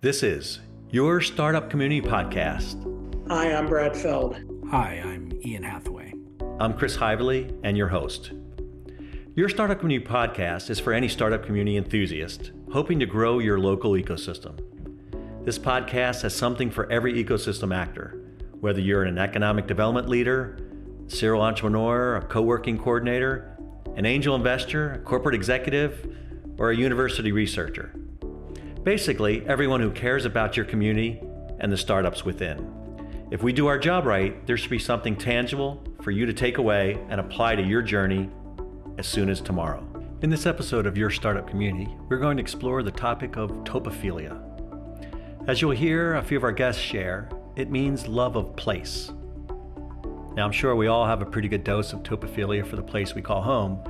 This is your Startup Community Podcast. Hi, I'm Brad Feld. Hi, I'm Ian Hathaway. I'm Chris Heivly and your host. Your Startup Community Podcast is for any startup community enthusiast hoping to grow your local ecosystem. This podcast has something for every ecosystem actor, whether you're an economic development leader, serial entrepreneur, a co working coordinator, an angel investor, a corporate executive, or a university researcher. Basically, everyone who cares about your community and the startups within. If we do our job right, there should be something tangible for you to take away and apply to your journey as soon as tomorrow. In this episode of Your Startup Community, we're going to explore the topic of topophilia. As you'll hear a few of our guests share, it means love of place. Now, I'm sure we all have a pretty good dose of topophilia for the place we call home,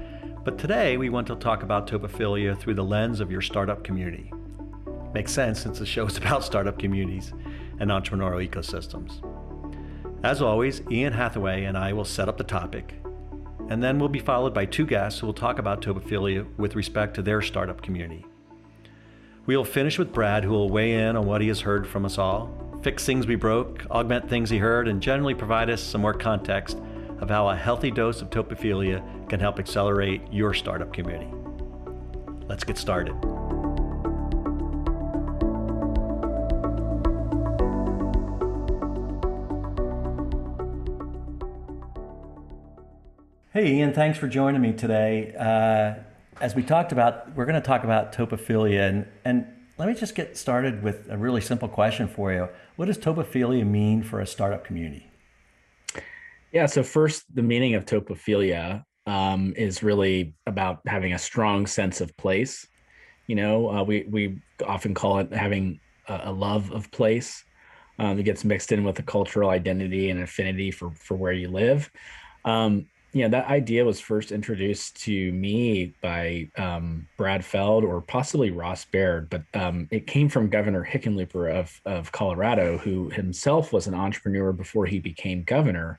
but today we want to talk about topophilia through the lens of your startup community. Makes sense since the show is about startup communities and entrepreneurial ecosystems. As always, Ian Hathaway and I will set up the topic, and then we'll be followed by two guests who will talk about topophilia with respect to their startup community. We'll finish with Brad, who will weigh in on what he has heard from us all, fix things we broke, augment things he heard, and generally provide us some more context of how a healthy dose of topophilia can help accelerate your startup community. Let's get started. Hey, Ian, thanks for joining me today. Uh, as we talked about, we're going to talk about topophilia. And, and let me just get started with a really simple question for you. What does topophilia mean for a startup community? Yeah, so first, the meaning of topophilia um, is really about having a strong sense of place. You know, uh, we, we often call it having a, a love of place. Um, it gets mixed in with a cultural identity and affinity for, for where you live. Um, you know, that idea was first introduced to me by um, Brad Feld or possibly Ross Baird, but um, it came from Governor Hickenlooper of, of Colorado, who himself was an entrepreneur before he became governor.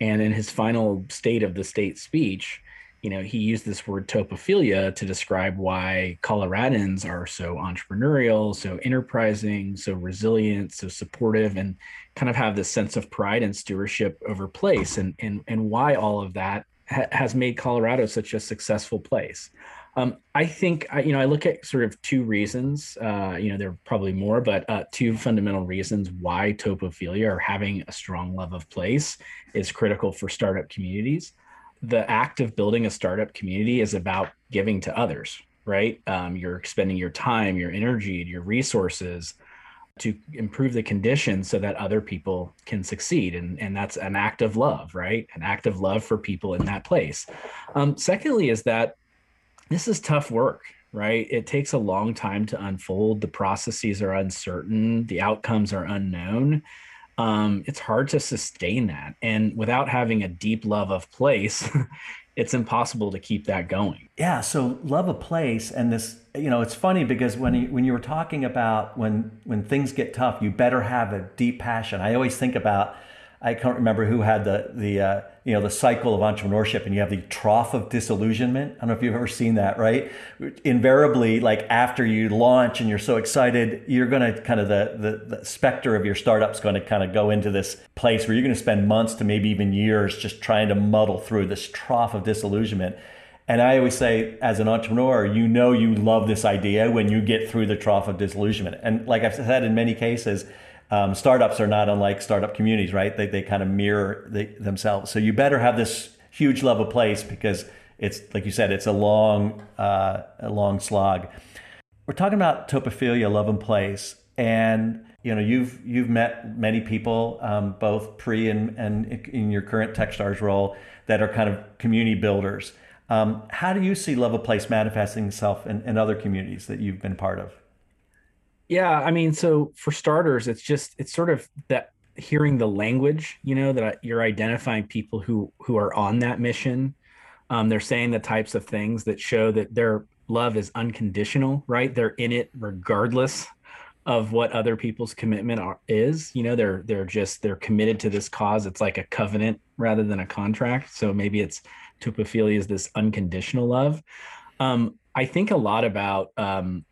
And in his final state of the state speech, you know, he used this word topophilia to describe why Coloradans are so entrepreneurial, so enterprising, so resilient, so supportive, and kind of have this sense of pride and stewardship over place, and and and why all of that ha- has made Colorado such a successful place. Um, I think you know I look at sort of two reasons. Uh, you know, there are probably more, but uh, two fundamental reasons why topophilia or having a strong love of place is critical for startup communities the act of building a startup community is about giving to others, right? Um, you're spending your time, your energy, your resources to improve the conditions so that other people can succeed. And, and that's an act of love, right? An act of love for people in that place. Um, secondly, is that this is tough work, right? It takes a long time to unfold. The processes are uncertain, the outcomes are unknown um, it's hard to sustain that. And without having a deep love of place, it's impossible to keep that going. Yeah. So love a place and this, you know, it's funny because when you, when you were talking about when when things get tough, you better have a deep passion. I always think about I can't remember who had the the uh, you know the cycle of entrepreneurship, and you have the trough of disillusionment. I don't know if you've ever seen that, right? Invariably, like after you launch and you're so excited, you're going to kind of the, the the specter of your startup's going to kind of go into this place where you're going to spend months to maybe even years just trying to muddle through this trough of disillusionment. And I always say, as an entrepreneur, you know you love this idea when you get through the trough of disillusionment. And like I've said in many cases um, startups are not unlike startup communities, right? They, they kind of mirror the, themselves. So you better have this huge love of place because it's like you said, it's a long, uh, a long slog. We're talking about topophilia, love and place, and you know you've you've met many people, um, both pre and and in your current TechStars role, that are kind of community builders. Um, how do you see love of place manifesting itself in, in other communities that you've been part of? Yeah, I mean, so for starters, it's just it's sort of that hearing the language, you know, that you're identifying people who who are on that mission. Um, they're saying the types of things that show that their love is unconditional, right? They're in it regardless of what other people's commitment are, is. You know, they're they're just they're committed to this cause. It's like a covenant rather than a contract. So maybe it's topophilia is this unconditional love. Um, I think a lot about um,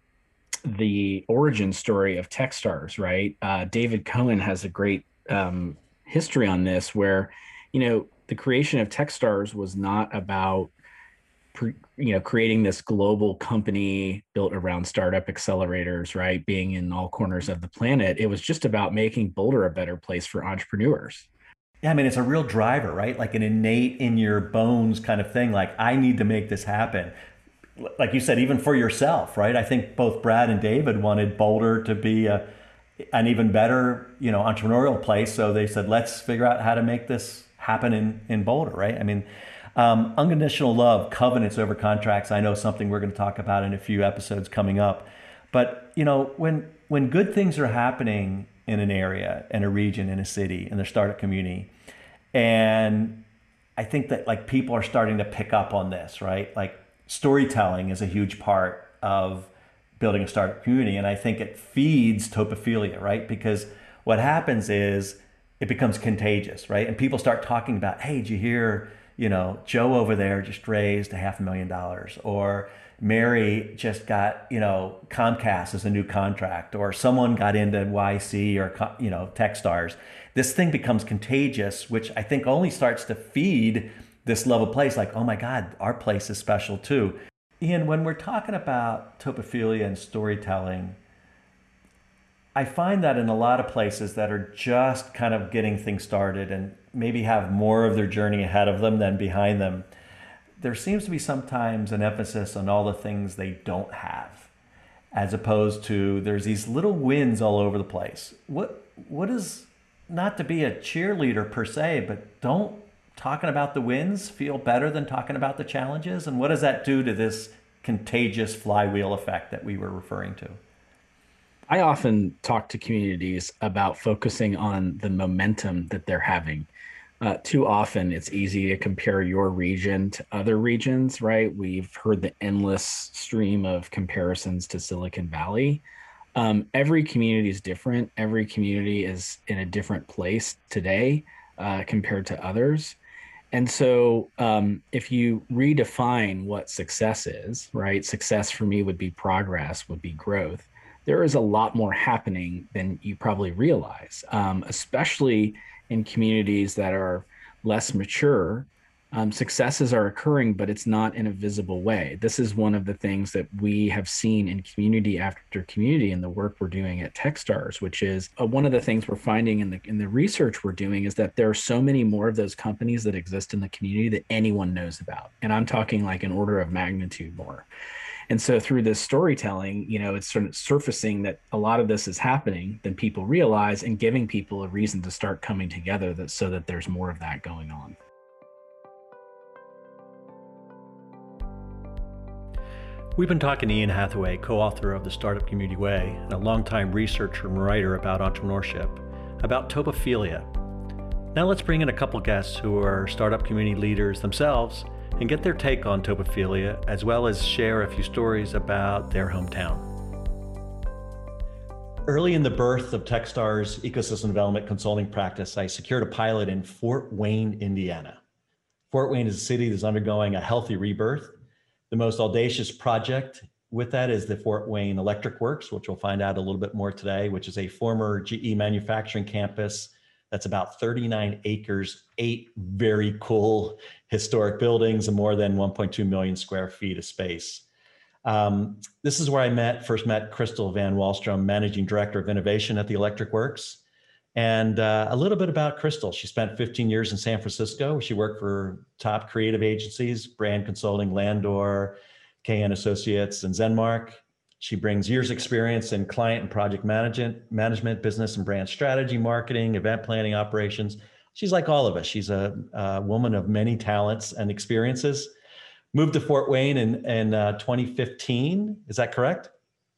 the origin story of Techstars, right? Uh, David Cohen has a great um, history on this, where you know the creation of Techstars was not about you know creating this global company built around startup accelerators right? Being in all corners of the planet. It was just about making boulder a better place for entrepreneurs. Yeah i mean it's a real driver right? Like an innate in your bones kind of thing. Like i need to make this happen like you said even for yourself right i think both brad and david wanted boulder to be a, an even better you know entrepreneurial place so they said let's figure out how to make this happen in in boulder right i mean um, unconditional love, covenants over contracts. I know something we're going to talk about in a few episodes coming up. But you know, when when good things are happening in an area, in a region, in a city, in the startup community, and I think that like people are starting to pick up on this, right? Like storytelling is a huge part of building a startup community, and I think it feeds topophilia, right? Because what happens is it becomes contagious, right? And people start talking about, hey, did you hear? you know, Joe over there just raised a half a million dollars, or Mary just got, you know, Comcast as a new contract, or someone got into YC or, you know, Techstars. This thing becomes contagious, which I think only starts to feed this level place like, oh my God, our place is special too. Ian, when we're talking about topophilia and storytelling, I find that in a lot of places that are just kind of getting things started and maybe have more of their journey ahead of them than behind them, there seems to be sometimes an emphasis on all the things they don't have, as opposed to there's these little wins all over the place. What what is not to be a cheerleader per se, but don't talking about the wins feel better than talking about the challenges? And what does that do to this contagious flywheel effect that we were referring to? I often talk to communities about focusing on the momentum that they're having. Uh, too often, it's easy to compare your region to other regions, right? We've heard the endless stream of comparisons to Silicon Valley. Um, every community is different. Every community is in a different place today uh, compared to others. And so, um, if you redefine what success is, right? Success for me would be progress, would be growth there is a lot more happening than you probably realize, um, especially in communities that are less mature. Um, successes are occurring, but it's not in a visible way. This is one of the things that we have seen in community after community in the work we're doing at Techstars, which is uh, one of the things we're finding in the in the research we're doing is that there are so many more of those companies that exist in the community that anyone knows about, and I'm talking like an order of magnitude more. And so through this storytelling, you know, it's sort of surfacing that a lot of this is happening than people realize and giving people a reason to start coming together that so that there's more of that going on. We've been talking to Ian Hathaway, co author of The Startup Community Way, and a longtime researcher and writer about entrepreneurship, about topophilia. Now let's bring in a couple guests who are startup community leaders themselves and get their take on topophilia, as well as share a few stories about their hometown. Early in the birth of Techstars ecosystem development consulting practice, I secured a pilot in Fort Wayne, Indiana. Fort Wayne is a city that's undergoing a healthy rebirth. The most audacious project with that is the Fort Wayne Electric Works, which we'll find out a little bit more today, which is a former GE manufacturing campus that's about 39 acres, eight very cool historic buildings, and more than 1.2 million square feet of space. Um, this is where I met, first met Crystal Van Wallstrom, Managing Director of Innovation at the Electric Works. And uh, a little bit about Crystal. She spent 15 years in San Francisco. She worked for top creative agencies, brand consulting, Landor, KN Associates, and Zenmark. She brings years experience in client and project management, management, business and brand strategy, marketing, event planning, operations. She's like all of us. She's a, a woman of many talents and experiences. Moved to Fort Wayne in, in uh, 2015. Is that correct?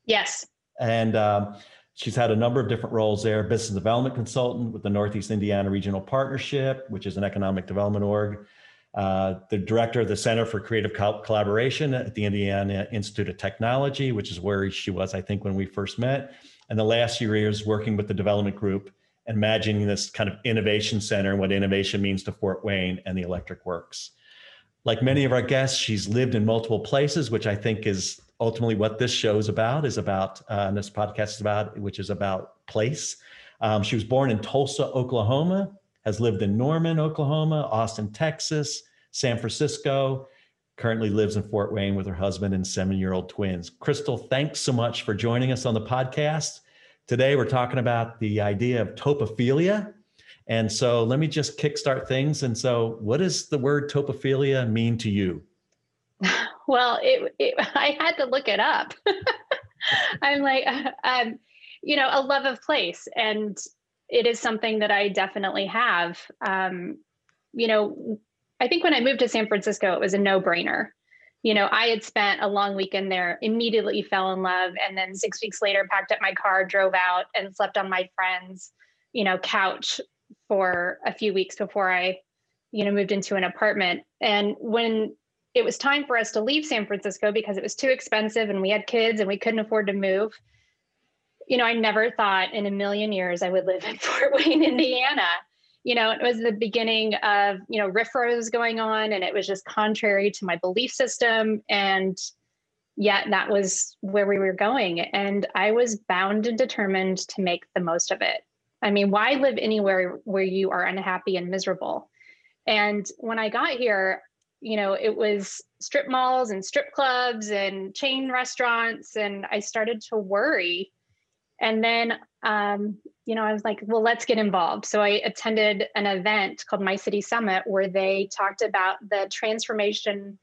Yes. And um, she's had a number of different roles there business development consultant with the Northeast Indiana Regional Partnership, which is an economic development org uh, the director of the Center for Creative Collaboration at the Indiana Institute of Technology, which is where she was, I think, when we first met. And the last few years working with the development group, and imagining this kind of innovation center and what innovation means to Fort Wayne and the Electric Works. Like many of our guests, she's lived in multiple places, which I think is ultimately what this show is about is about uh, and this podcast is about which is about place. Um, she was born in tulsa oklahoma has lived in norman oklahoma austin texas san francisco currently lives in fort wayne with her husband and seven year old twins. Crystal thanks so much for joining us on the podcast. Today we're talking about the idea of topophilia. And so let me just kickstart things. And so what does the word topophilia mean to you well, it, it, I had to look it up. I'm like, um, you know, a love of place, and it is something that I definitely have. Um, you know, I think when I moved to San Francisco, it was a no-brainer. You know, I had spent a long weekend there, immediately fell in love, and then six weeks later, packed up my car, drove out, and slept on my friend's, you know, couch for a few weeks before I, you know, moved into an apartment. And when it was time for us to leave San Francisco because it was too expensive and we had kids and we couldn't afford to move. You know, I never thought in a million years I would live in Fort Wayne, Indiana. You know, it was the beginning of, you know, was going on and it was just contrary to my belief system. And yet that was where we were going. And I was bound and determined to make the most of it. I mean, why live anywhere where you are unhappy and miserable? And when I got here, you know, it was strip malls and strip clubs and chain restaurants. And I started to worry. And then, um, you know, I was like, well, let's get involved. So I attended an event called My City Summit where they talked about the transformation,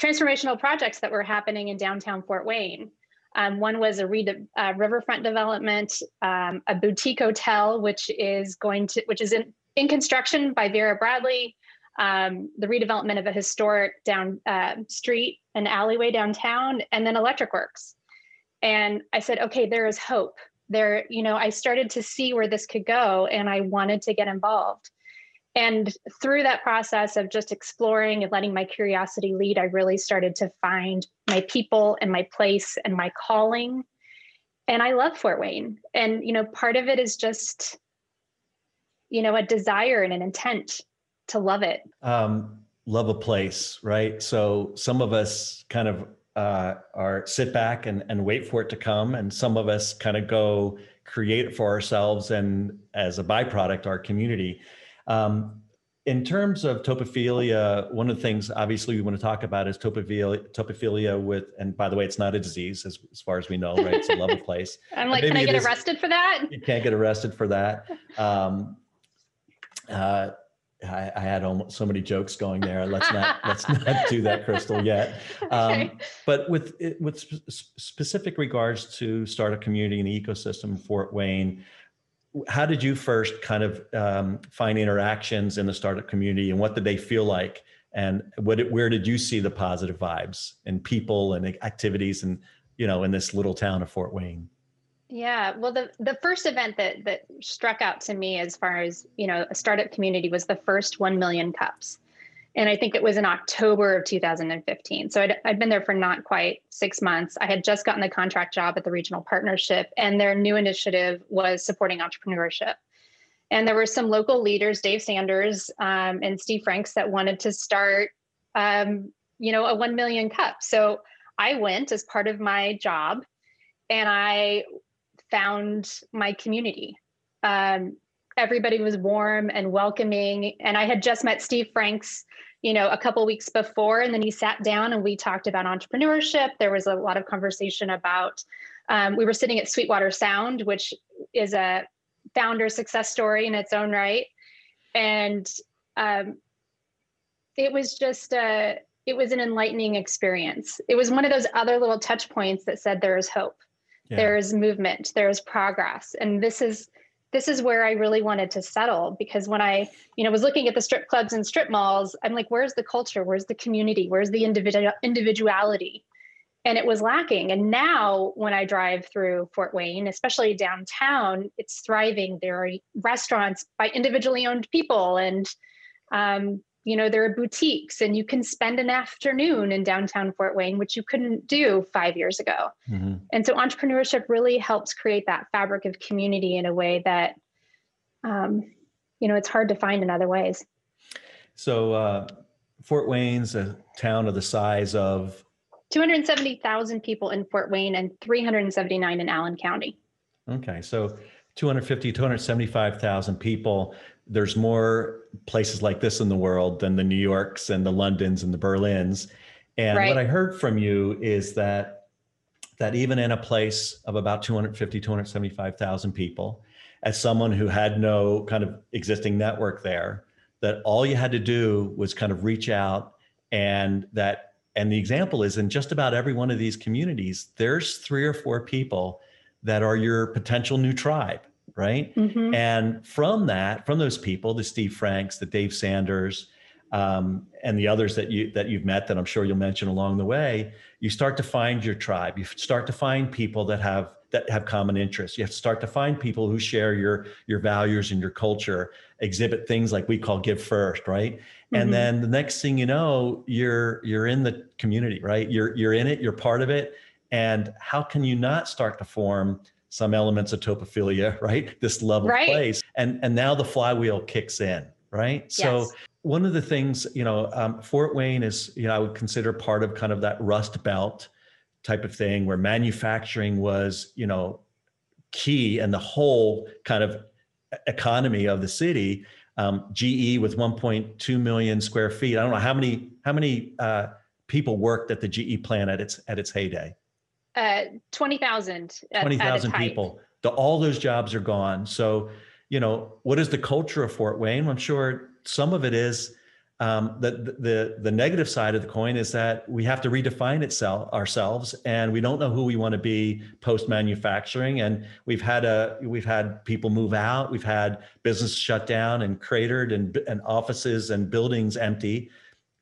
transformational projects that were happening in downtown Fort Wayne. Um, one was a re- uh, riverfront development, um, a boutique hotel, which is going to, which is in, in construction by Vera Bradley um, the redevelopment of a historic down uh, street and alleyway downtown, and then electric works. And I said, okay, there is hope. There, you know, I started to see where this could go, and I wanted to get involved. And through that process of just exploring and letting my curiosity lead, I really started to find my people and my place and my calling. And I love Fort Wayne. And, you know, part of it is just, you know, a desire and an intent to love it? Um, love a place, right? So some of us kind of uh, are sit back and, and wait for it to come, and some of us kind of go create it for ourselves and as a byproduct, our community. Um, in terms of topophilia, one of the things obviously we want to talk about is topophilia, topophilia with, and by the way, it's not a disease as, as far as we know, right? It's a love of place. I'm like, can I get is, arrested for that? You can't get arrested for that. Um, uh, I, I, had almost so many jokes going there. Let's not let's not do that, Crystal, yet. Um, okay. But with with sp- specific regards to startup community and the ecosystem, Fort Wayne, how did you first kind of um, find interactions in the startup community, and what did they feel like? And what where did you see the positive vibes and people and activities, and you know, in this little town of Fort Wayne? Yeah, well, the the first event that that struck out to me as far as you know a startup community was the first one million cups, and I think it was in October of 2015. So I'd, I'd been there for not quite six months. I had just gotten the contract job at the regional partnership, and their new initiative was supporting entrepreneurship. And there were some local leaders, Dave Sanders um, and Steve Franks, that wanted to start, um, you know, a one million cup. So I went as part of my job and I found my community. Um, everybody was warm and welcoming. And I had just met Steve Franks, you know, a couple weeks before, and then he sat down and we talked about entrepreneurship. There was a lot of conversation about. Um, we were sitting at Sweetwater Sound, which is a founder success story in its own right, and um, it was just a. It was an enlightening experience. It was one of those other little touch points that said there is hope there's movement. There's progress. And this is this is where i really wanted to settle because when i you know was looking at the strip clubs and strip malls i'm like where's the culture? Where's the community? Where's the individual individuality? And it was lacking. And now when i drive through fort wayne especially downtown it's thriving. There are restaurants by individually owned people and um, you know there are boutiques and you can spend an afternoon in downtown fort wayne which you couldn't do five years ago mm-hmm. and so entrepreneurship really helps create that fabric of community in a way that um, you know it's hard to find in other ways so uh, fort wayne's a town of the size of 270,000 people in Fort Wayne and 379 in Allen County. Okay, so 250, 275,000 people. There's more places like this in the world than the New Yorks and the Londons and the Berlins. And right. what I heard from you is that that even in a place of about 250, 275,000 people, as someone who had no kind of existing network there, that all you had to do was kind of reach out and that and the example is in just about every one of these communities, there's three or four people that are your potential new tribe, right? Mm-hmm. And from that, from those people, the Steve Franks, the Dave Sanders, um, and the others that you that you've met that I'm sure you'll mention along the way, you start to find your tribe. You start to find people that have that have common interests. You have to start to find people who share your your values and your culture, exhibit things like we call give first, right? Mm-hmm. And then the next thing you know, you're you're in the community, right? You're you're in it, you're part of it. And how can you not start to form some elements of topophilia, right? This love right. of place. And and now the flywheel kicks in, right? Yes. So one of the things, you know, um, Fort Wayne is, you know, I would consider part of kind of that rust belt type of thing where manufacturing was, you know, key and the whole kind of economy of the city. Um, GE with 1.2 million square feet. I don't know how many how many uh, people worked at the GE plant at its at its heyday. Uh, 20,000. 20,000 people. The, all those jobs are gone. So, you know, what is the culture of Fort Wayne? I'm sure some of it is um, the, the, the negative side of the coin is that we have to redefine itself ourselves and we don't know who we want to be post manufacturing and we've had a we've had people move out we've had business shut down and cratered and, and offices and buildings empty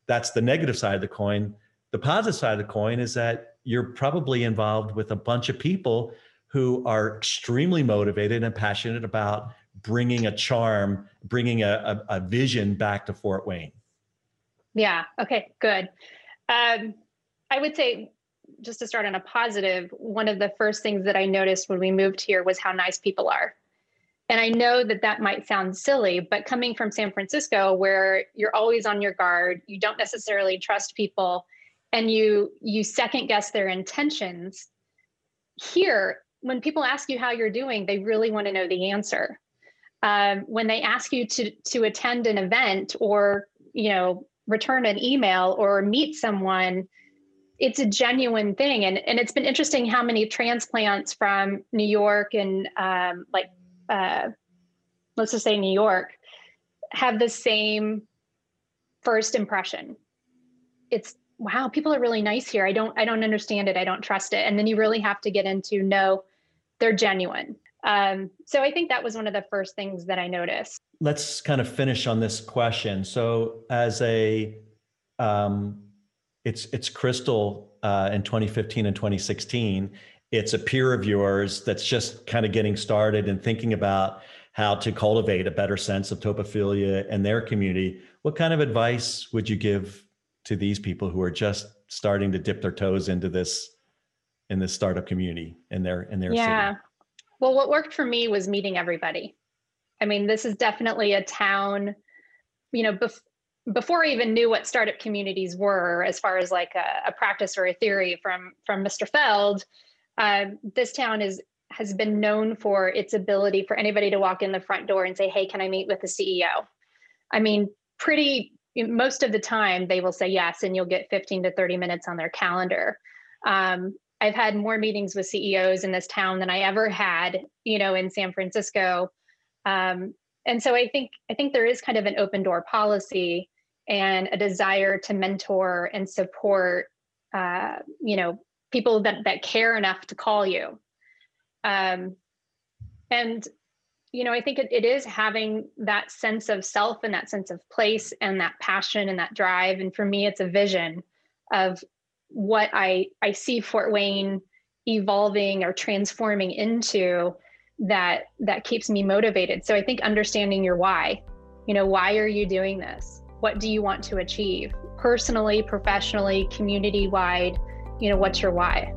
that's the negative side of the coin the positive side of the coin is that you're probably involved with a bunch of people who are extremely motivated and passionate about bringing a charm bringing a, a, a vision back to fort wayne yeah. Okay. Good. Um, I would say, just to start on a positive, one of the first things that I noticed when we moved here was how nice people are. And I know that that might sound silly, but coming from San Francisco, where you're always on your guard, you don't necessarily trust people, and you you second guess their intentions. Here, when people ask you how you're doing, they really want to know the answer. Um, when they ask you to to attend an event or you know return an email or meet someone it's a genuine thing and and it's been interesting how many transplants from new york and um, like uh, let's just say new york have the same first impression it's wow people are really nice here i don't i don't understand it i don't trust it and then you really have to get into no they're genuine um, so I think that was one of the first things that I noticed. Let's kind of finish on this question. So as a, um, it's it's Crystal uh, in 2015 and 2016. It's a peer of yours that's just kind of getting started and thinking about how to cultivate a better sense of topophilia in their community. What kind of advice would you give to these people who are just starting to dip their toes into this in this startup community in their in their yeah. city? Well, what worked for me was meeting everybody. I mean, this is definitely a town, you know, bef- before I even knew what startup communities were, as far as like a, a practice or a theory from from Mr. Feld, uh, this town is has been known for its ability for anybody to walk in the front door and say, "Hey, can I meet with the CEO?" I mean, pretty most of the time they will say yes, and you'll get 15 to 30 minutes on their calendar. Um, I've had more meetings with CEOs in this town than I ever had, you know, in San Francisco. Um, and so I think I think there is kind of an open door policy and a desire to mentor and support, uh, you know, people that that care enough to call you. Um, and you know, I think it, it is having that sense of self and that sense of place and that passion and that drive. And for me, it's a vision of what I I see Fort Wayne evolving or transforming into that that keeps me motivated. So I think understanding your why. You know, why are you doing this? What do you want to achieve? Personally, professionally, community wide, you know, what's your why?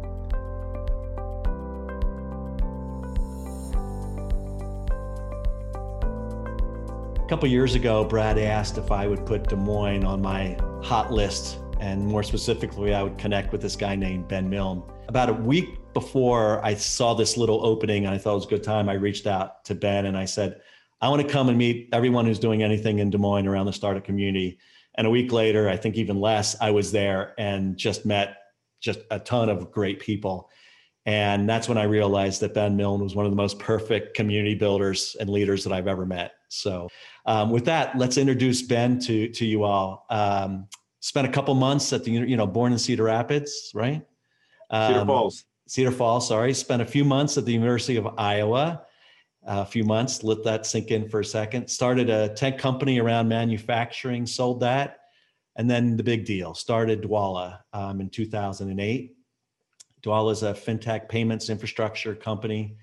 Couple years ago, Brad asked if I would put Des Moines on my hot list And more specifically, I would connect with this guy named Ben Milne. About a week before I saw this little opening and I thought it was a good time, I reached out to Ben and I said, I want to come and meet everyone who's doing anything in Des Moines around the startup community. And a week later, I think even less, I was there and just met just a ton of great people. And that's when I realized that Ben Milne was one of the most perfect community builders and leaders that I've ever met. So, um, with that, let's introduce Ben to to you all. Um, spent a couple months at the you know born in Cedar Rapids, right? Um, Cedar Falls. Cedar Falls. Sorry, spent a few months at the University of Iowa. A few months. Let that sink in for a second. Started a tech company around manufacturing. Sold that, and then the big deal. Started Dwolla um, in 2008 Dwolla is a fintech payments infrastructure company.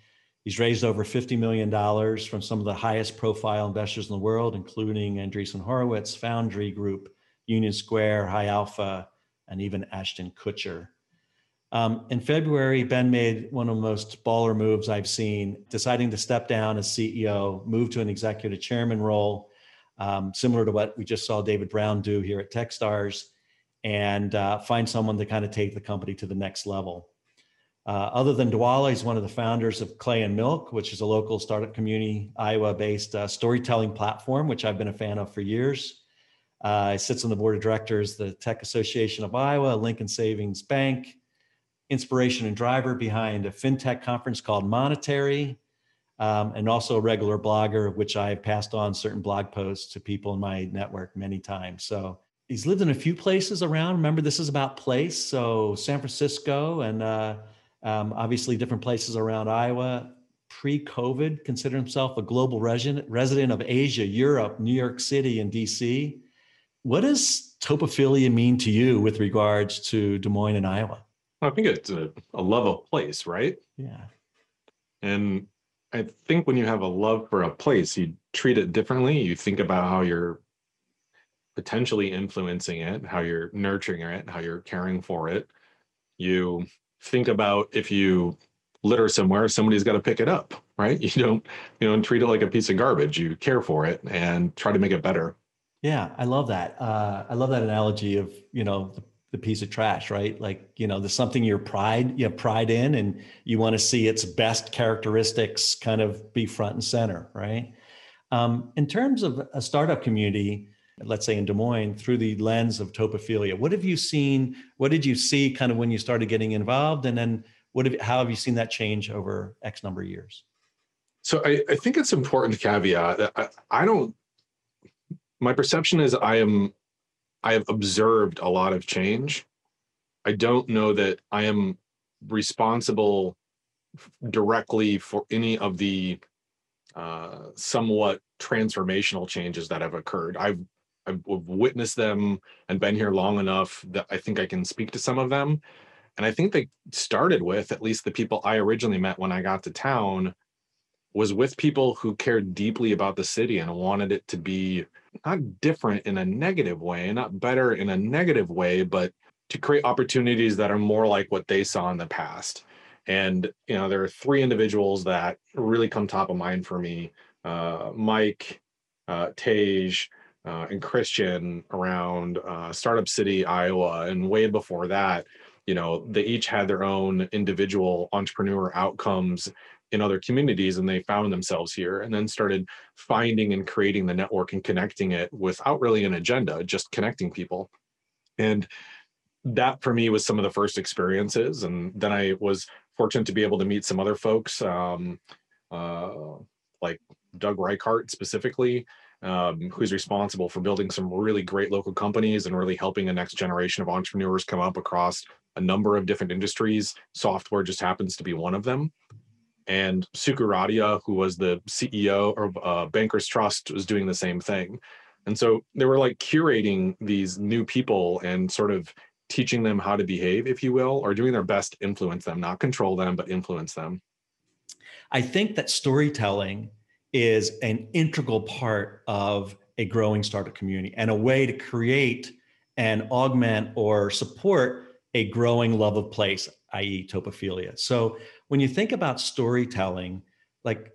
He's raised over $50 million from some of the highest profile investors in the world, including Andreessen Horowitz, Foundry Group, Union Square, High Alpha, and even Ashton Kutcher. Um, in February, Ben made one of the most baller moves I've seen, deciding to step down as CEO, move to an executive chairman role, um, similar to what we just saw David Brown do here at Techstars, and uh, find someone to kind of take the company to the next level. Uh, other than Dwolla, he's one of the founders of Clay and Milk, which is a local startup community, Iowa-based uh, storytelling platform, which I've been a fan of for years. Uh, he sits on the board of directors, the Tech Association of Iowa, Lincoln Savings Bank, inspiration and driver behind a fintech conference called Monetery, um, and also a regular blogger, which I have passed on certain blog posts to people in my network many times. So he's lived in a few places around. Remember, this is about place. So San Francisco and uh, um, obviously different places around Iowa. Pre-COVID, considered himself a global resident, resident of Asia, Europe, New York City, and DC. What does topophilia mean to you with regards to Des Moines and Iowa? I think it's a, a love of place, right? Yeah. And I think when you have a love for a place, you treat it differently. You think about how you're potentially influencing it, how you're nurturing it, how you're caring for it. You think about if you litter somewhere, somebody's got to pick it up, right? You don't you don't treat it like a piece of garbage. You care for it and try to make it better. Yeah, I love that. Uh, I love that analogy of you know the, the, piece of trash, right? Like you know, there's something you're pride you have pride in, and you want to see its best characteristics kind of be front and center, right? Um, in terms of a startup community, let's say in Des Moines, through the lens of topophilia? What have you seen? What did you see kind of when you started getting involved? And then what have, how have you seen that change over X number of years? So I, I think it's important to caveat that I, I don't, my perception is I am, I have observed a lot of change. I don't know that I am responsible directly for any of the uh, somewhat transformational changes that have occurred. I've I've witnessed them and been here long enough that I think I can speak to some of them. And I think they started with, at least the people I originally met when I got to town, was with people who cared deeply about the city and wanted it to be not different in a negative way, not better in a negative way, but to create opportunities that are more like what they saw in the past. And you know, there are three individuals that really come top of mind for me: uh, Mike, uh, Tej, uh, and Christian around uh, Startup City, Iowa, and way before that, you know, they each had their own individual entrepreneur outcomes in other communities and they found themselves here and then started finding and creating the network and connecting it without really an agenda, just connecting people. And that for me was some of the first experiences. And then I was fortunate to be able to meet some other folks, um, uh, like Doug Reichardt specifically, um, who's responsible for building some really great local companies and really helping a next generation of entrepreneurs come up across a number of different industries. Software just happens to be one of them. And Suku Radia, who was the CEO of uh, Bankers Trust, was doing the same thing. And so they were like curating these new people and sort of teaching them how to behave, if you will, or doing their best to influence them, not control them, but influence them. I think that storytelling is an integral part of a growing startup community and a way to create and augment or support a growing love of place, i.e., topophilia. So when you think about storytelling, like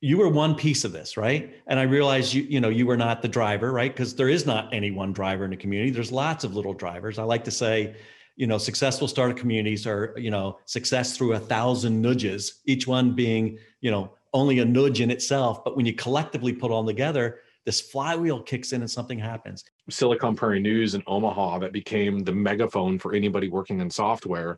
you were one piece of this, right? And I realized you, you know, you were not the driver, right? Because there is not any one driver in a community. There's lots of little drivers. I like to say, you know, successful startup communities are, you know, success through a thousand nudges, each one being, you know, only a nudge in itself. But when you collectively put all together, this flywheel kicks in and something happens. Silicon Prairie News in Omaha that became the megaphone for anybody working in software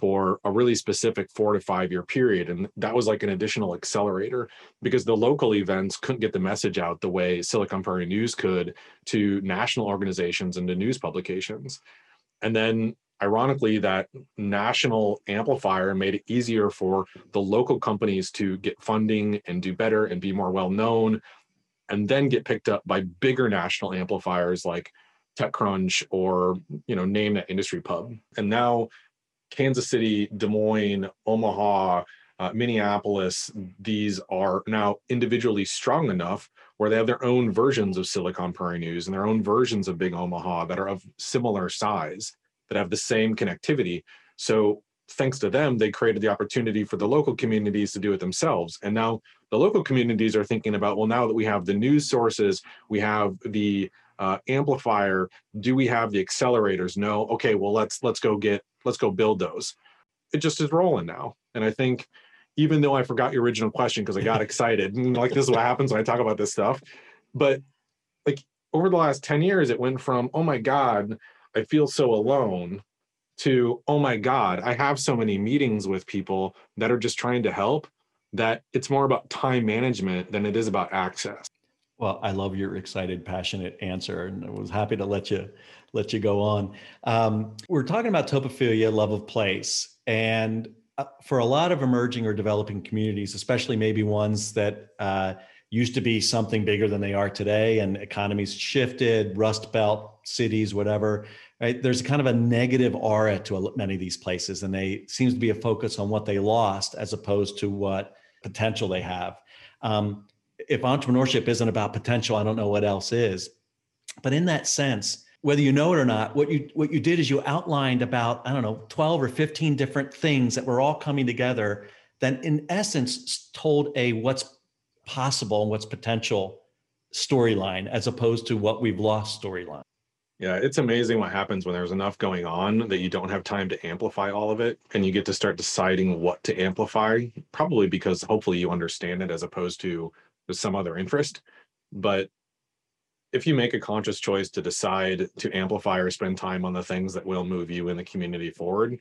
for a really specific four to five year period. And that was like an additional accelerator because the local events couldn't get the message out the way Silicon Prairie News could to national organizations and to news publications. And then ironically, that national amplifier made it easier for the local companies to get funding and do better and be more well known, and then get picked up by bigger national amplifiers like TechCrunch or you know name that industry pub. And now Kansas City, Des Moines, Omaha, uh, Minneapolis, these are now individually strong enough where they have their own versions of Silicon Prairie News and their own versions of Big Omaha that are of similar size that have the same connectivity. So thanks to them, they created the opportunity for the local communities to do it themselves. And now the local communities are thinking about, well, now that we have the news sources, we have the uh, amplifier, do we have the accelerators? No. Okay, well let's let's go get let's go build those. It just is rolling now. And I think even though I forgot your original question because I got excited and like this is what happens when I talk about this stuff, but like over the last 10 years, it went from, oh my God, I feel so alone to, oh my God, I have so many meetings with people that are just trying to help that it's more about time management than it is about access. Well, I love your excited, passionate answer, and I was happy to let you let you go on. Um, we're talking about topophilia, love of place, and uh, for a lot of emerging or developing communities, especially maybe ones that uh, used to be something bigger than they are today and economies shifted rust belt cities whatever right? There's kind of a negative aura to many of these places and they seems to be a focus on what they lost as opposed to what potential they have. Um, if entrepreneurship isn't about potential i don't know what else is. But in that sense whether you know it or not what you what you did is you outlined about i don't know 12 or 15 different things that were all coming together that in essence told a what's possible and what's potential storyline as opposed to what we've lost storyline. Yeah, it's amazing what happens when there's enough going on that you don't have time to amplify all of it and you get to start deciding what to amplify, probably because hopefully you understand it as opposed to some other interest. But if you make a conscious choice to decide to amplify or spend time on the things that will move you in the community forward,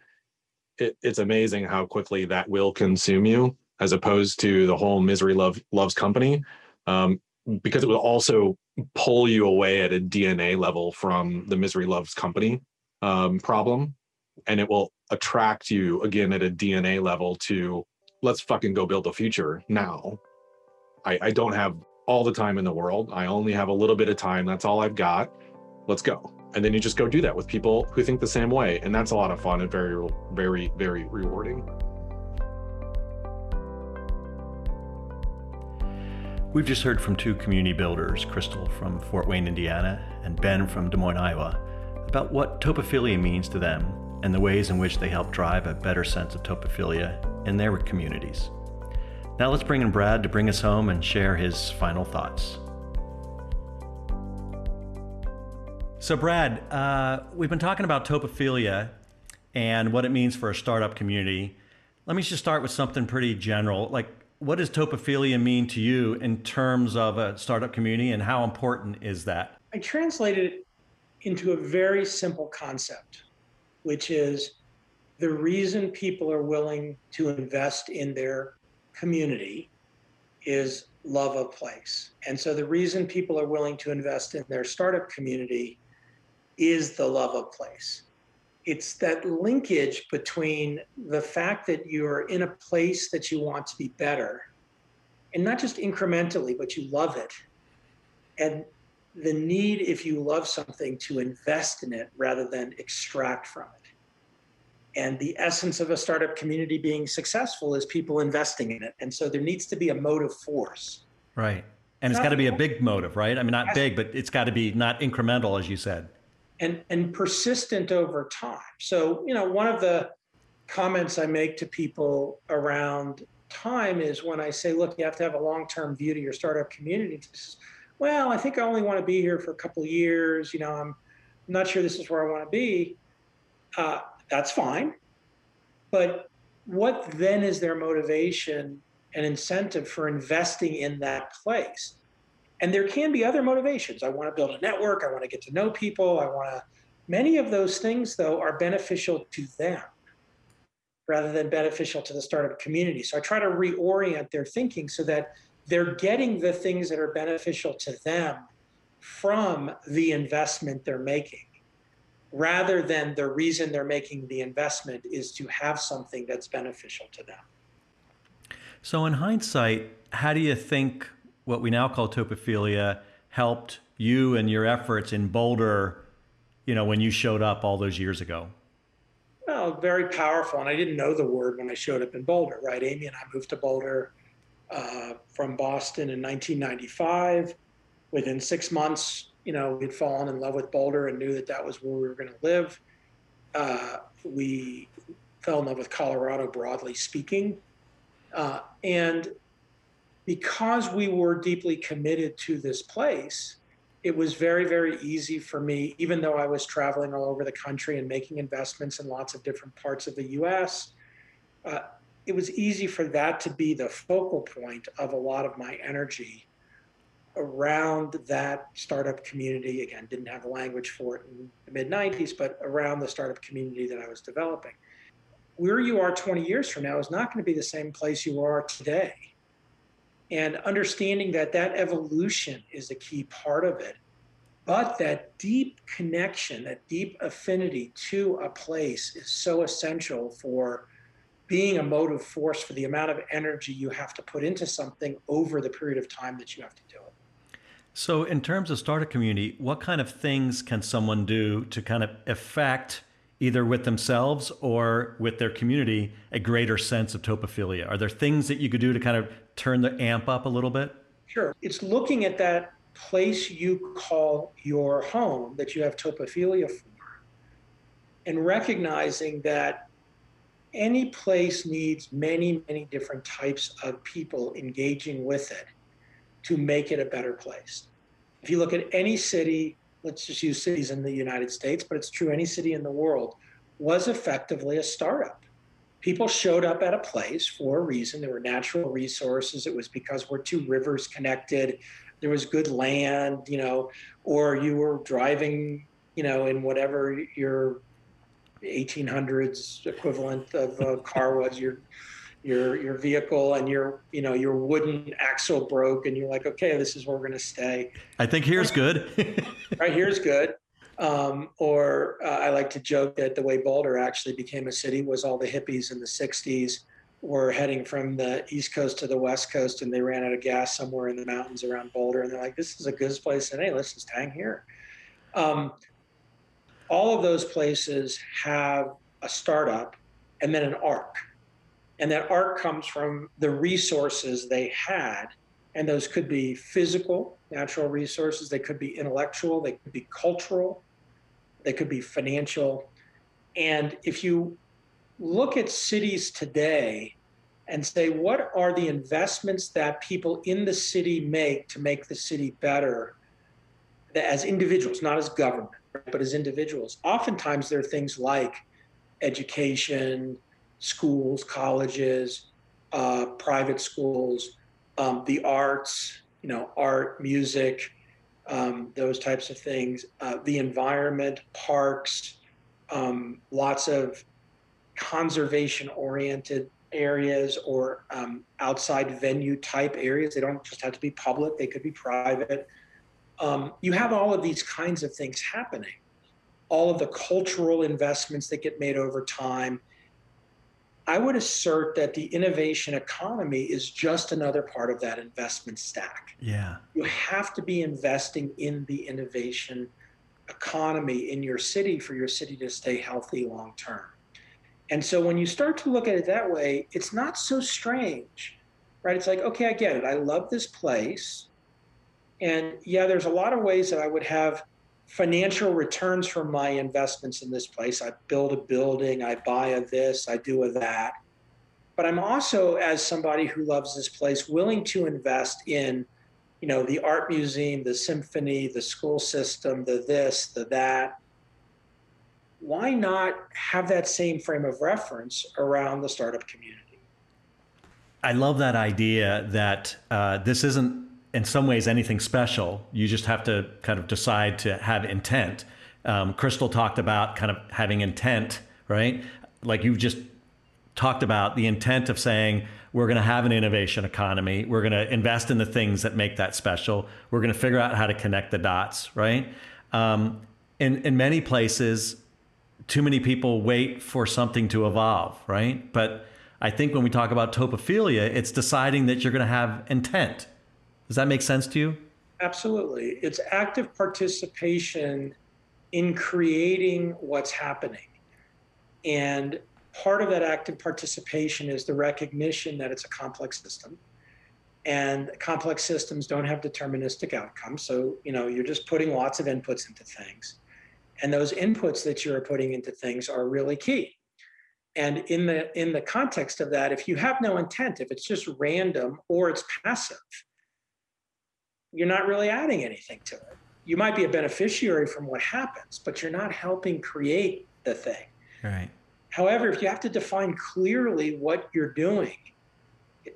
it, it's amazing how quickly that will consume you as opposed to the whole misery love loves company um, because it will also pull you away at a dna level from the misery loves company um, problem. And it will attract you again at a dna level to let's fucking go build a future now. I, I don't have all the time in the world. I only have a little bit of time. That's all i've got. Let's go. And then you just go do that with people who think the same way. And that's a lot of fun and very very very rewarding We've just heard from two community builders, Crystal from Fort Wayne, Indiana, and Ben from Des Moines, Iowa, about what topophilia means to them and the ways in which they help drive a better sense of topophilia in their communities. Now let's bring in Brad to bring us home and share his final thoughts. So, Brad, uh, we've been talking about topophilia and what it means for a startup community. Let me just start with something pretty general. Like, what does topophilia mean to you in terms of a startup community and how important is that? I translated it into a very simple concept, which is the reason people are willing to invest in their community is love of place. And so the reason people are willing to invest in their startup community is the love of place it's that linkage between the fact that you're in a place that you want to be better and not just incrementally but you love it and the need if you love something to invest in it rather than extract from it. And the essence of a startup community being successful is people investing in it and so there needs to be a motive force. Right. And it's got to be a big motive right? I mean not big but it's got to be not incremental as you said and and persistent over time. So, you know, one of the comments I make to people around time is when I say, look, you have to have a long term view to your startup community. Well, I think I only want to be here for a couple years. You know, I'm not sure this is where I want to be. Uh, that's fine. But what then is their motivation and incentive for investing in that place? And there can be other motivations. I want to build a network. I want to get to know people. I want to. Many of those things, though, are beneficial to them rather than beneficial to the startup community. So I try to reorient their thinking so that they're getting the things that are beneficial to them from the investment they're making rather than the reason they're making the investment is to have something that's beneficial to them. So, in hindsight, how do you think what we now call topophilia helped you and your efforts in Boulder, you know, when you showed up all those years ago? Well, very powerful. And I didn't know the word when I showed up in Boulder, right? Amy and I moved to Boulder uh, from Boston in 1995. Within six months, you know, we'd fallen in love with Boulder and knew that that was where we were going to live. Uh, we fell in love with Colorado, broadly speaking. Uh, and because we were deeply committed to this place, it was very, very easy for me, even though I was traveling all over the country and making investments in lots of different parts of the US. Uh, it was easy for that to be the focal point of a lot of my energy around that startup community. Again, didn't have a language for it in the mid 90s, but around the startup community that I was developing. Where you are 20 years from now is not going to be the same place you are today and understanding that that evolution is a key part of it but that deep connection that deep affinity to a place is so essential for being a motive force for the amount of energy you have to put into something over the period of time that you have to do it so in terms of startup community what kind of things can someone do to kind of affect either with themselves or with their community, a greater sense of topophilia? Are there things that you could do to kind of turn the amp up a little bit? Sure. It's looking at that place you call your home that you have topophilia for and recognizing that any place needs many, many different types of people engaging with it to make it a better place. If you look at any city, let's just use cities in the United States, but it's true any city in the world, was effectively a startup. People showed up at a place for a reason. There were natural resources. It was because we're two rivers connected. There was good land, you know, or you were driving, you know, in whatever your 1800s equivalent of a car was. You're your your vehicle and your you know your wooden axle broke and you're like okay this is where we're going to stay i think here's good right here's good um, or uh, i like to joke that the way boulder actually became a city was all the hippies in the 60s were heading from the east coast to the west coast and they ran out of gas somewhere in the mountains around boulder and they're like this is a good place and hey let's just hang here um, all of those places have a startup and then an arc and that arc comes from the resources they had. And those could be physical, natural resources, they could be intellectual, they could be cultural, they could be financial. And if you look at cities today and say, what are the investments that people in the city make to make the city better as individuals, not as government, but as individuals? Oftentimes, there are things like education, schools, colleges, uh, private schools, um, the arts, you know, art, music, um, those types of things, uh, the environment, parks, um, lots of conservation oriented areas or um, outside venue type areas. They don't just have to be public, they could be private. Um, you have all of these kinds of things happening. All of the cultural investments that get made over time, I would assert that the innovation economy is just another part of that investment stack. Yeah. You have to be investing in the innovation economy in your city for your city to stay healthy long term. And so when you start to look at it that way, it's not so strange, right? It's like, okay, I get it. I love this place. And yeah, there's a lot of ways that I would have financial returns from my investments in this place. I build a building, I buy a this, I do a that. but I'm also, as somebody who loves this place, willing to invest in, you know, the art museum, the symphony, the school system, the this, the that. Why not have that same frame of reference around the startup community? I love that idea that uh, this isn't in some ways anything special. You just have to kind of decide to have intent. Um, Crystal talked about kind of having intent, right? Like you just talked about the intent of saying we're going to have an innovation economy. We're going to invest in the things that make that special. We're going to figure out how to connect the dots, right? Um, in in many places, too many people wait for something to evolve, right? But I think when we talk about topophilia, it's deciding that you're going to have intent does that make sense to you? Absolutely. It's active participation in creating what's happening. And part of that active participation is the recognition that it's a complex system and complex systems don't have deterministic outcomes so you know you're just putting lots of inputs into things and those inputs that you're putting into things are really key and in the in the context of that if you have no intent if it's just random or it's passive you're not really adding anything to it. You might be a beneficiary from what happens, but you're not helping create the thing. Right. However, if you have to define clearly what you're doing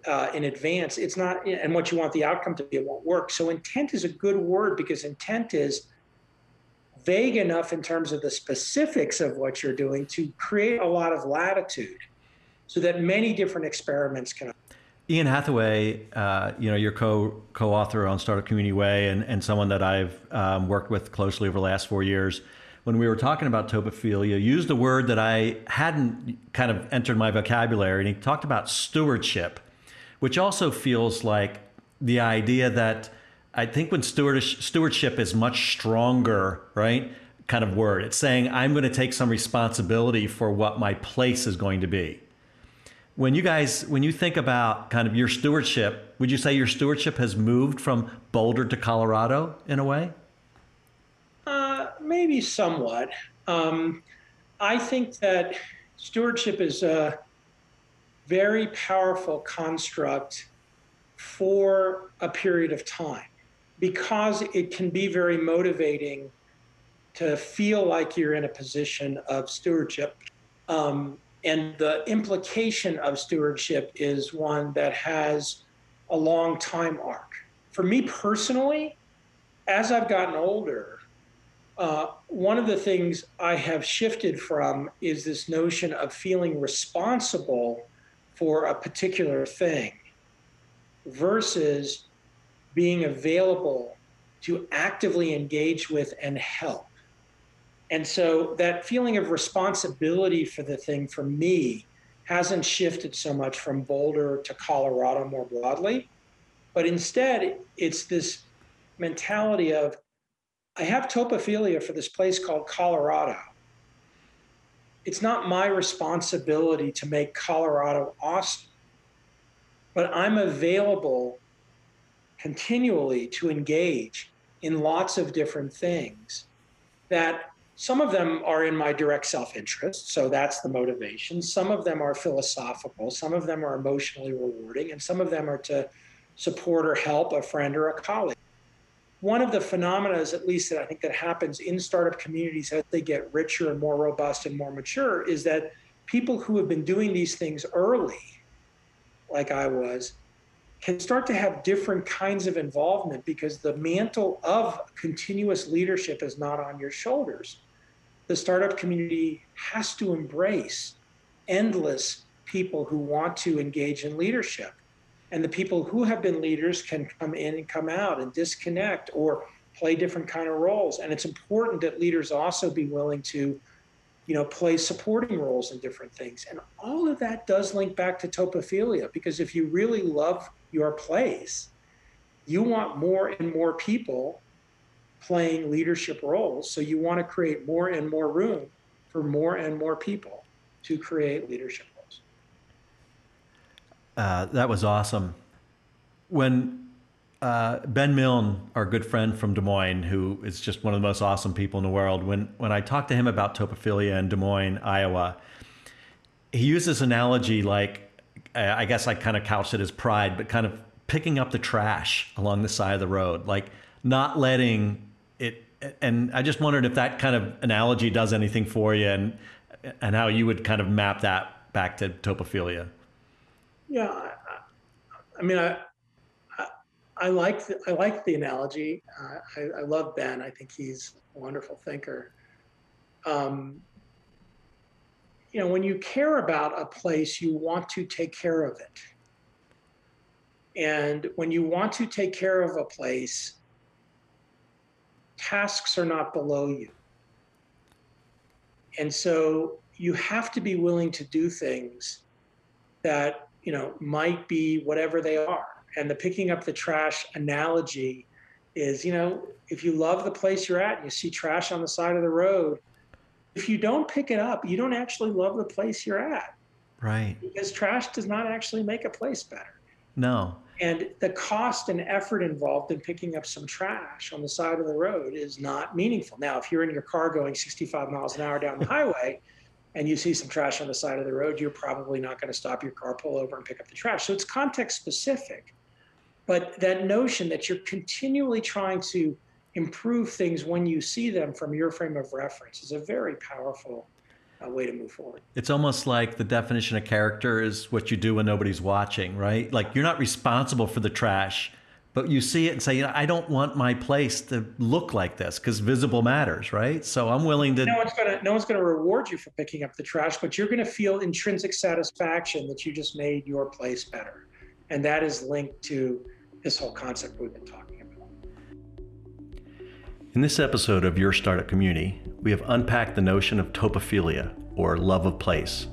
uh, in advance, it's not, and what you want the outcome to be, it won't work. So intent is a good word because intent is vague enough in terms of the specifics of what you're doing to create a lot of latitude so that many different experiments can Ian Hathaway, uh, you know, your co co-author on Startup Community Way, and, and someone that I've um, worked with closely over the last four years. When we were talking about topophilia, used a word that I hadn't kind of entered my vocabulary, and he talked about stewardship, which also feels like the idea that I think when stewardship is much stronger, right? Kind of word. It's saying I'm going to take some responsibility for what my place is going to be when you guys when you think about kind of your stewardship would you say your stewardship has moved from boulder to colorado in a way? Uh, maybe somewhat. Um, i think that stewardship is a very powerful construct for a period of time because it can be very motivating to feel like you're in a position of stewardship. Um, and the implication of stewardship is one that has a long time arc. For me personally, as I've gotten older, uh, one of the things I have shifted from is this notion of feeling responsible for a particular thing versus being available to actively engage with and help. And so that feeling of responsibility for the thing for me hasn't shifted so much from Boulder to Colorado more broadly, but instead it's this mentality of I have topophilia for this place called Colorado. It's not my responsibility to make Colorado awesome, but I'm available continually to engage in lots of different things that some of them are in my direct self interest, so that's the motivation. Some of them are philosophical, some of them are emotionally rewarding, and some of them are to support or help a friend or a colleague. One of the phenomena, is, at least that I think that happens in startup communities as they get richer and more robust and more mature, is that people who have been doing these things early, like I was, can start to have different kinds of involvement because the mantle of continuous leadership is not on your shoulders. The startup community has to embrace endless people who want to engage in leadership. And the people who have been leaders can come in and come out and disconnect or play different kind of roles. And it's important that leaders also be willing to you know, play supporting roles in different things. And all of that does link back to topophilia because if you really love your place, you want more and more people playing leadership roles. So you want to create more and more room for more and more people to create leadership roles. Uh, that was awesome. When uh, Ben Milne, our good friend from Des Moines, who is just one of the most awesome people in the world, when when I talked to him about topophilia in Des Moines, Iowa, he used this analogy like I guess I kind of couched it as pride, but kind of picking up the trash along the side of the road, like not letting it. And I just wondered if that kind of analogy does anything for you, and and how you would kind of map that back to topophilia. Yeah, I, I mean, I, I, like the, I like the analogy. Uh, I, I love Ben. I think he's a wonderful thinker. Um, you know, when you care about a place, you want to take care of it. And when you want to take care of a place, tasks are not below you. And so you have to be willing to do things that, you know, might be whatever they are. And the picking up the trash analogy is, you know, if you love the place you're at and you see trash on the side of the road, if you don't pick it up, you don't actually love the place you're at. Right. Because trash does not actually make a place better. No. And the cost and effort involved in picking up some trash on the side of the road is not meaningful. Now, if you're in your car going 65 miles an hour down the highway and you see some trash on the side of the road, you're probably not going to stop your car, pull over, and pick up the trash. So it's context specific. But that notion that you're continually trying to improve things when you see them from your frame of reference is a very powerful uh, way to move forward. It's almost like the definition of character is what you do when nobody's watching, right? Like you're not responsible for the trash, but you see it and say, you know, I don't want my place to look like this because visible matters, right? So I'm willing to. No one's gonna no one's gonna reward you for picking up the trash, but you're gonna feel intrinsic satisfaction that you just made your place better, and that is linked to this whole concept we've been talking about. In this episode of Your Startup Community, we have unpacked the notion of topophilia, or love of place,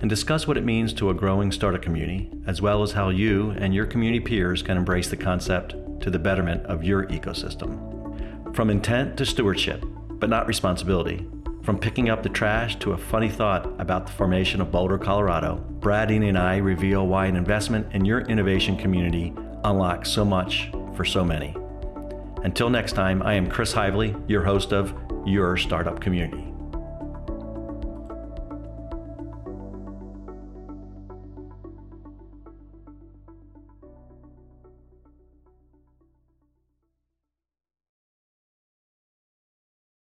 and discussed what it means to a growing startup community, as well as how you and your community peers can embrace the concept to the betterment of your ecosystem. From intent to stewardship, but not responsibility, from picking up the trash to a funny thought about the formation of Boulder, Colorado, Brad and I reveal why an investment in your innovation community unlocks so much for so many. Until next time, I am Chris Heivly, your host of Your Startup Community.